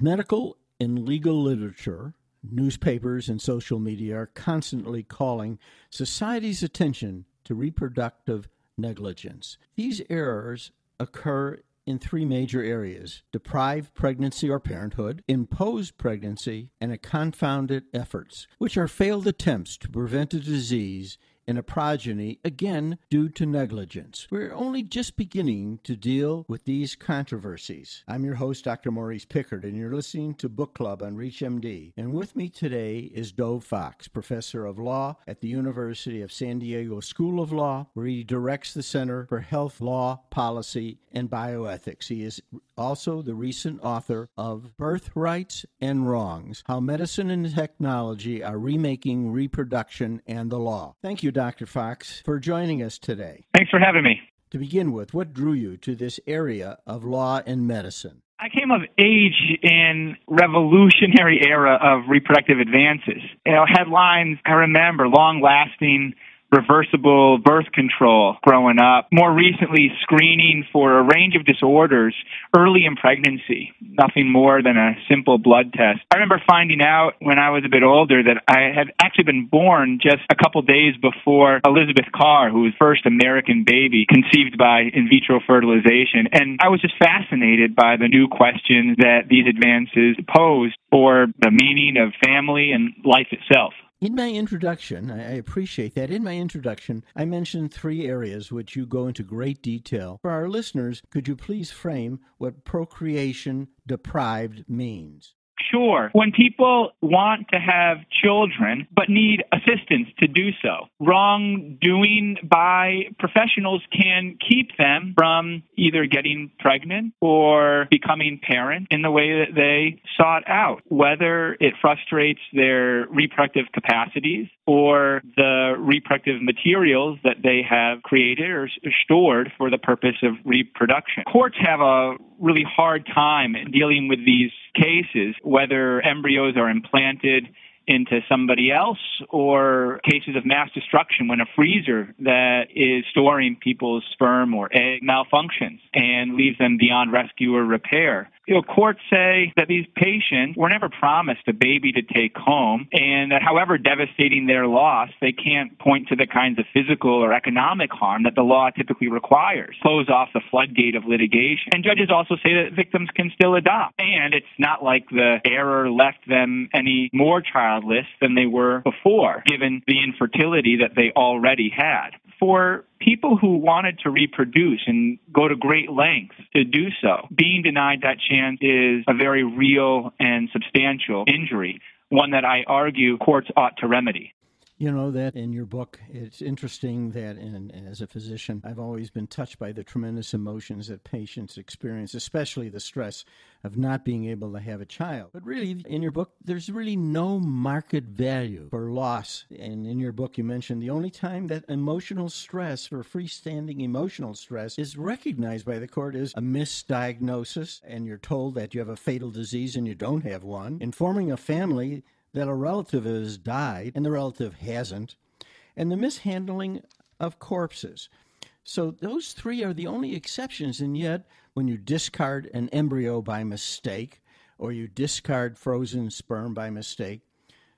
Medical and legal literature, newspapers, and social media are constantly calling society's attention to reproductive negligence. These errors occur in three major areas deprived pregnancy or parenthood, imposed pregnancy, and a confounded efforts, which are failed attempts to prevent a disease in a progeny, again due to negligence. We're only just beginning to deal with these controversies. I'm your host, Dr. Maurice Pickard, and you're listening to Book Club on ReachMD. And with me today is Dov Fox, professor of law at the University of San Diego School of Law, where he directs the Center for Health Law, Policy, and Bioethics. He is also the recent author of Birthrights and Wrongs How Medicine and Technology Are Remaking Reproduction and the Law. Thank you, Dr. Fox, for joining us today. Thanks for having me. To begin with, what drew you to this area of law and medicine? I came of age in revolutionary era of reproductive advances. You know, headlines I remember long lasting reversible birth control growing up. More recently, screening for a range of disorders early in pregnancy, nothing more than a simple blood test. I remember finding out when I was a bit older that I had actually been born just a couple days before Elizabeth Carr, who was the first American baby conceived by in vitro fertilization. And I was just fascinated by the new questions that these advances posed for the meaning of family and life itself. In my introduction, I appreciate that. In my introduction, I mentioned three areas which you go into great detail. For our listeners, could you please frame what procreation deprived means? Sure. When people want to have children but need assistance to do so, wrongdoing by professionals can keep them from either getting pregnant or becoming parents in the way that they sought out, whether it frustrates their reproductive capacities or the reproductive materials that they have created or stored for the purpose of reproduction. Courts have a really hard time dealing with these cases, whether embryos are implanted into somebody else or cases of mass destruction when a freezer that is storing people's sperm or egg malfunctions and leaves them beyond rescue or repair. You know, courts say that these patients were never promised a baby to take home, and that however devastating their loss, they can't point to the kinds of physical or economic harm that the law typically requires. Close off the floodgate of litigation. And judges also say that victims can still adopt. And it's not like the error left them any more childless than they were before, given the infertility that they already had. For people who wanted to reproduce and go to great lengths to do so, being denied that chance is a very real and substantial injury, one that I argue courts ought to remedy. You know that in your book, it's interesting that, in, as a physician, I've always been touched by the tremendous emotions that patients experience, especially the stress of not being able to have a child. But really, in your book, there's really no market value for loss. And in your book, you mentioned the only time that emotional stress or freestanding emotional stress is recognized by the court is a misdiagnosis, and you're told that you have a fatal disease and you don't have one. Informing a family that a relative has died and the relative hasn't, and the mishandling of corpses. So those three are the only exceptions, and yet when you discard an embryo by mistake or you discard frozen sperm by mistake,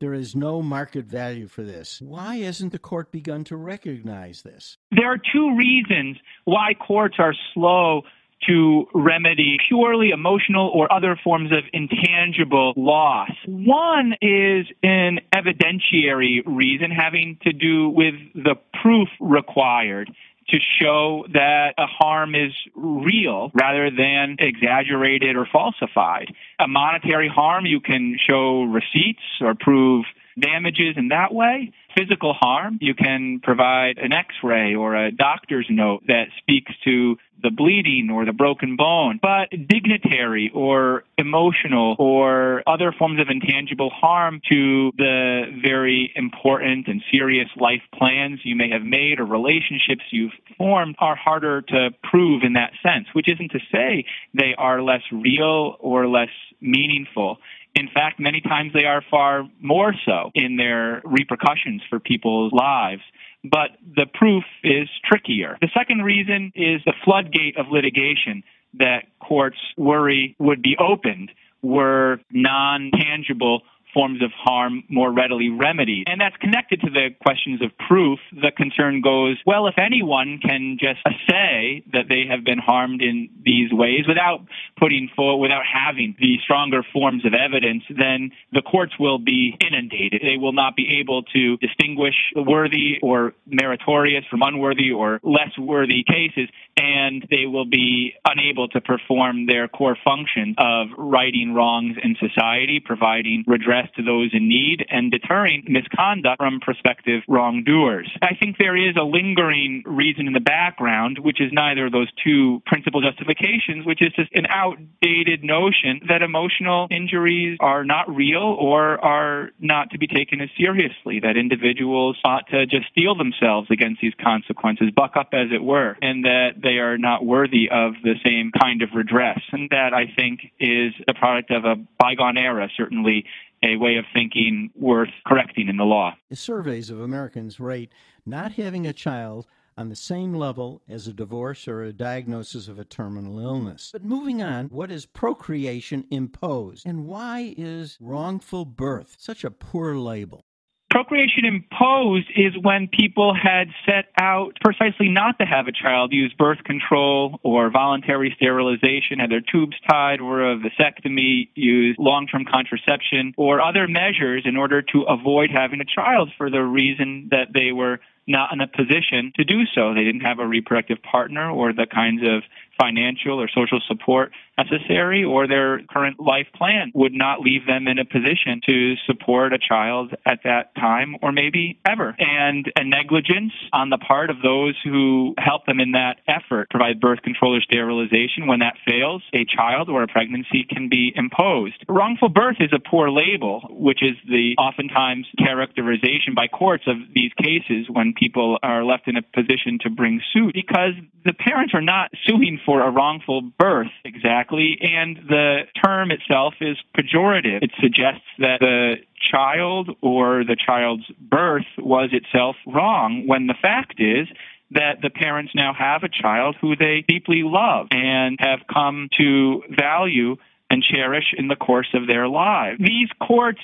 there is no market value for this. Why hasn't the court begun to recognize this? There are two reasons why courts are slow to remedy purely emotional or other forms of intangible loss. One is an evidentiary reason having to do with the proof required to show that a harm is real rather than exaggerated or falsified. A monetary harm, you can show receipts or prove damages in that way. Physical harm, you can provide an x ray or a doctor's note that speaks to the bleeding or the broken bone. But dignitary or emotional or other forms of intangible harm to the very important and serious life plans you may have made or relationships you've formed are harder to prove in that sense, which isn't to say they are less real or less meaningful. In fact, many times they are far more so in their repercussions for people's lives. But the proof is trickier. The second reason is the floodgate of litigation that courts worry would be opened were non tangible forms of harm more readily remedied. And that's connected to the questions of proof. The concern goes, well, if anyone can just say that they have been harmed in these ways without putting forward, without having the stronger forms of evidence, then the courts will be inundated. They will not be able to distinguish worthy or meritorious from unworthy or less worthy cases, and they will be unable to perform their core function of righting wrongs in society, providing redress to those in need and deterring misconduct from prospective wrongdoers. I think there is a lingering reason in the background, which is neither of those two principal justifications, which is just an outdated notion that emotional injuries are not real or are not to be taken as seriously, that individuals ought to just steel themselves against these consequences, buck up as it were, and that they are not worthy of the same kind of redress. And that I think is the product of a bygone era, certainly a way of thinking worth correcting in the law. Surveys of Americans rate not having a child on the same level as a divorce or a diagnosis of a terminal illness. But moving on, what is procreation imposed? And why is wrongful birth such a poor label? Procreation imposed is when people had set out precisely not to have a child, use birth control or voluntary sterilization, had their tubes tied, or a vasectomy, use long term contraception, or other measures in order to avoid having a child for the reason that they were not in a position to do so. They didn't have a reproductive partner or the kinds of financial or social support necessary, or their current life plan would not leave them in a position to support a child at that time or maybe ever. And a negligence on the part of those who help them in that effort, provide birth control or sterilization, when that fails, a child or a pregnancy can be imposed. Wrongful birth is a poor label, which is the oftentimes characterization by courts of these cases when people are left in a position to bring suit because the parents are not suing for a wrongful birth exactly, and the term itself is pejorative. It suggests that the child or the child's birth was itself wrong, when the fact is that the parents now have a child who they deeply love and have come to value and cherish in the course of their lives. These courts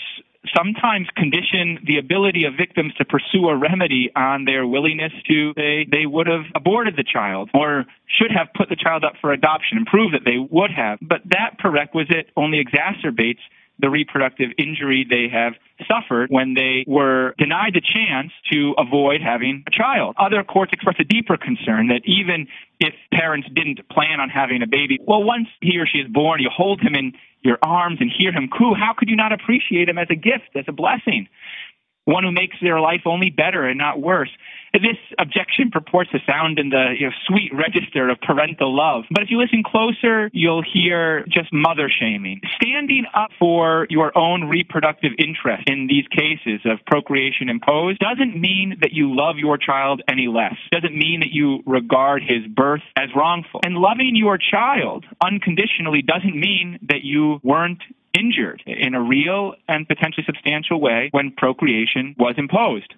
sometimes condition the ability of victims to pursue a remedy on their willingness to say they would have aborted the child or should have put the child up for adoption and prove that they would have. But that prerequisite only exacerbates the reproductive injury they have suffered when they were denied the chance to avoid having a child. Other courts express a deeper concern that even if parents didn't plan on having a baby, well, once he or she is born, you hold him in your arms and hear him coo. How could you not appreciate him as a gift, as a blessing? One who makes their life only better and not worse. This objection purports to sound in the you know, sweet register of parental love. But if you listen closer, you'll hear just mother shaming. Standing up for your own reproductive interest in these cases of procreation imposed doesn't mean that you love your child any less. Doesn't mean that you regard his birth as wrongful. And loving your child unconditionally doesn't mean that you weren't injured in a real and potentially substantial way when procreation was imposed.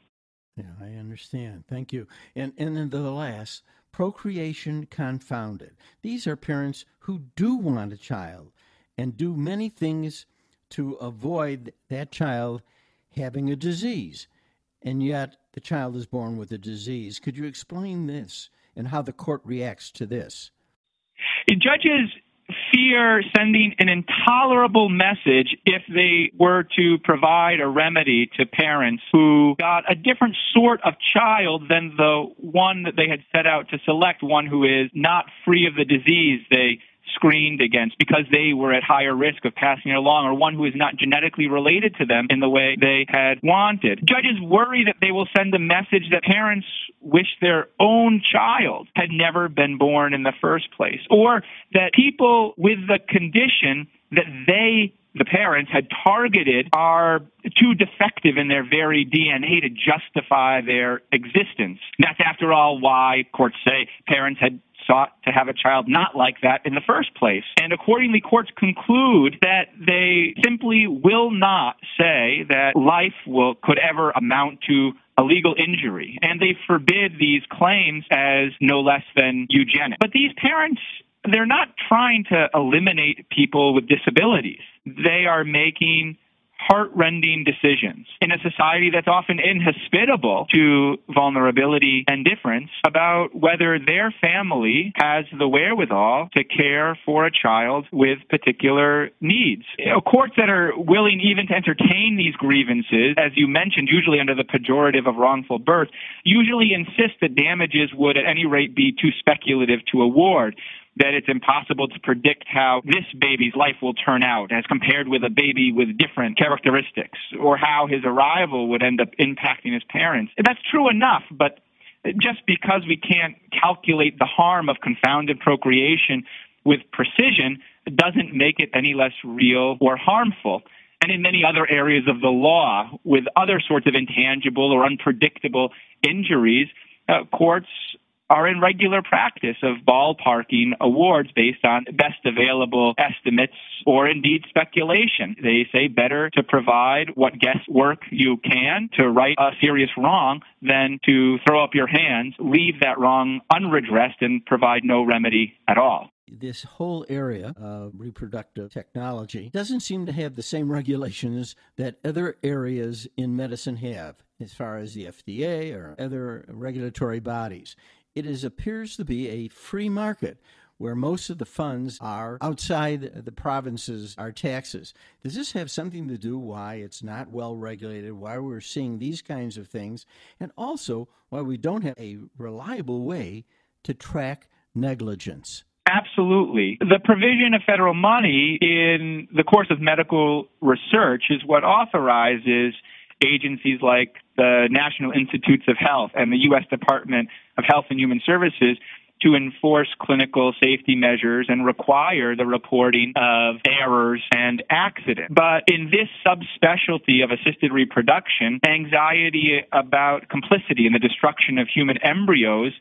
Yeah, I understand. Thank you. And and then the last, procreation confounded. These are parents who do want a child and do many things to avoid that child having a disease. And yet the child is born with a disease. Could you explain this and how the court reacts to this? Judges fear sending an intolerable message if they were to provide a remedy to parents who got a different sort of child than the one that they had set out to select, one who is not free of the disease they screened against because they were at higher risk of passing it along, or one who is not genetically related to them in the way they had wanted. Judges worry that they will send a message that parents wish their own child had never been born in the first place, or that people with the condition that they the parents had targeted are too defective in their very DNA to justify their existence. That's, after all, why courts say parents had sought to have a child not like that in the first place. And accordingly, courts conclude that they simply will not say that life will could ever amount to a legal injury, and they forbid these claims as no less than eugenic. But these parents they're not trying to eliminate people with disabilities. They are making heartrending decisions in a society that's often inhospitable to vulnerability and difference about whether their family has the wherewithal to care for a child with particular needs. You know, courts that are willing even to entertain these grievances, as you mentioned, usually under the pejorative of wrongful birth, usually insist that damages would at any rate be too speculative to award that it's impossible to predict how this baby's life will turn out as compared with a baby with different characteristics or how his arrival would end up impacting his parents. That's true enough, but just because we can't calculate the harm of confounded procreation with precision doesn't make it any less real or harmful. And in many other areas of the law, with other sorts of intangible or unpredictable injuries, uh, courts are in regular practice of ballparking awards based on best available estimates or indeed speculation. They say better to provide what guesswork you can to right a serious wrong than to throw up your hands, leave that wrong unredressed, and provide no remedy at all this whole area of reproductive technology doesn't seem to have the same regulations that other areas in medicine have, as far as the FDA or other regulatory bodies it is, appears to be a free market where most of the funds are outside the provinces are taxes. Does this have something to do why it's not well regulated, why we're seeing these kinds of things, and also why we don't have a reliable way to track negligence? Absolutely. The provision of federal money in the course of medical research is what authorizes agencies like the National Institutes of Health and the U.S. Department of Health and Human Services to enforce clinical safety measures and require the reporting of errors and accidents. But in this subspecialty of assisted reproduction, anxiety about complicity in the destruction of human embryos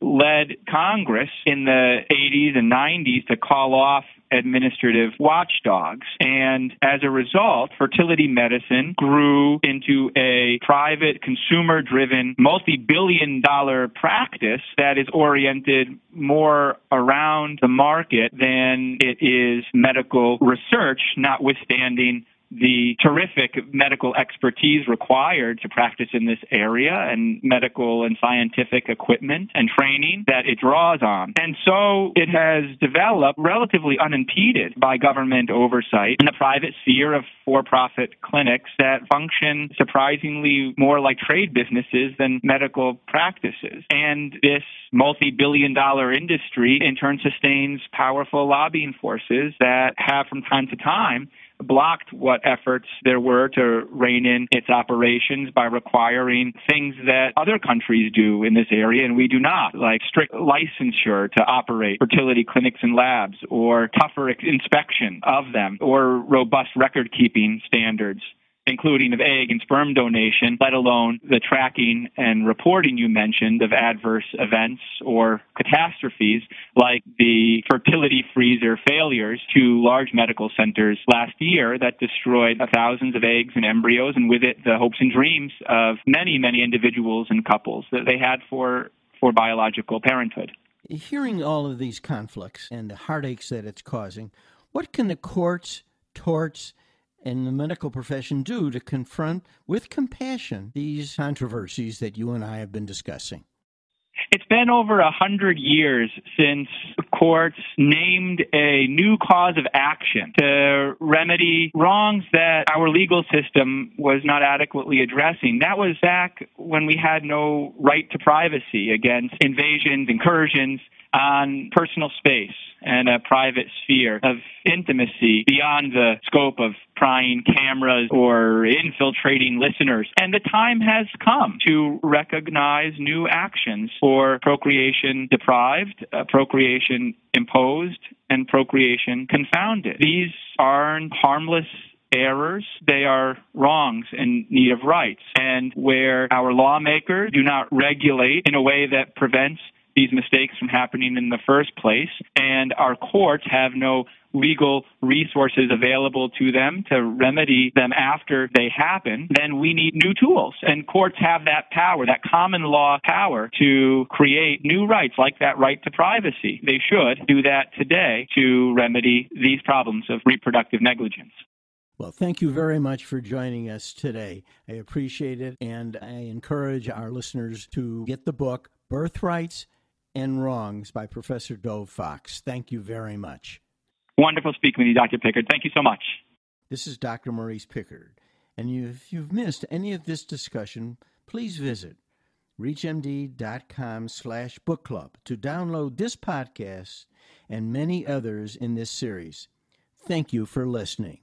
led Congress in the 80s and 90s to call off administrative watchdogs. And as a result, fertility medicine grew into a private, consumer driven, multi billion dollar practice that is oriented more around the market than it is medical research, notwithstanding the terrific medical expertise required to practice in this area and medical and scientific equipment and training that it draws on. And so it has developed relatively unimpeded by government oversight in the private sphere of for profit clinics that function surprisingly more like trade businesses than medical practices. And this multi billion dollar industry in turn sustains powerful lobbying forces that have from time to time blocked what efforts there were to rein in its operations by requiring things that other countries do in this area and we do not, like strict licensure to operate fertility clinics and labs or tougher inspection of them or robust record keeping standards including of egg and sperm donation, let alone the tracking and reporting you mentioned of adverse events or catastrophes like the fertility freezer failures to large medical centers last year that destroyed thousands of eggs and embryos and with it the hopes and dreams of many, many individuals and couples that they had for, for biological parenthood. Hearing all of these conflicts and the heartaches that it's causing, what can the courts, torts, and the medical profession do to confront with compassion these controversies that you and I have been discussing? It's been over a hundred years since courts named a new cause of action to remedy wrongs that our legal system was not adequately addressing. That was back when we had no right to privacy against invasions, incursions, on personal space and a private sphere of intimacy beyond the scope of prying cameras or infiltrating listeners. And the time has come to recognize new actions for procreation deprived, uh, procreation imposed, and procreation confounded. These aren't harmless errors, they are wrongs in need of rights. And where our lawmakers do not regulate in a way that prevents these mistakes from happening in the first place, and our courts have no legal resources available to them to remedy them after they happen, then we need new tools. And courts have that power, that common law power to create new rights like that right to privacy. They should do that today to remedy these problems of reproductive negligence. Well, thank you very much for joining us today. I appreciate it, and I encourage our listeners to get the book, Birthrights and Wrongs by Professor Dov Fox. Thank you very much. Wonderful speaking with you, Dr. Pickard. Thank you so much. This is Dr. Maurice Pickard, and if you've missed any of this discussion, please visit reachmd.com slash book club to download this podcast and many others in this series. Thank you for listening.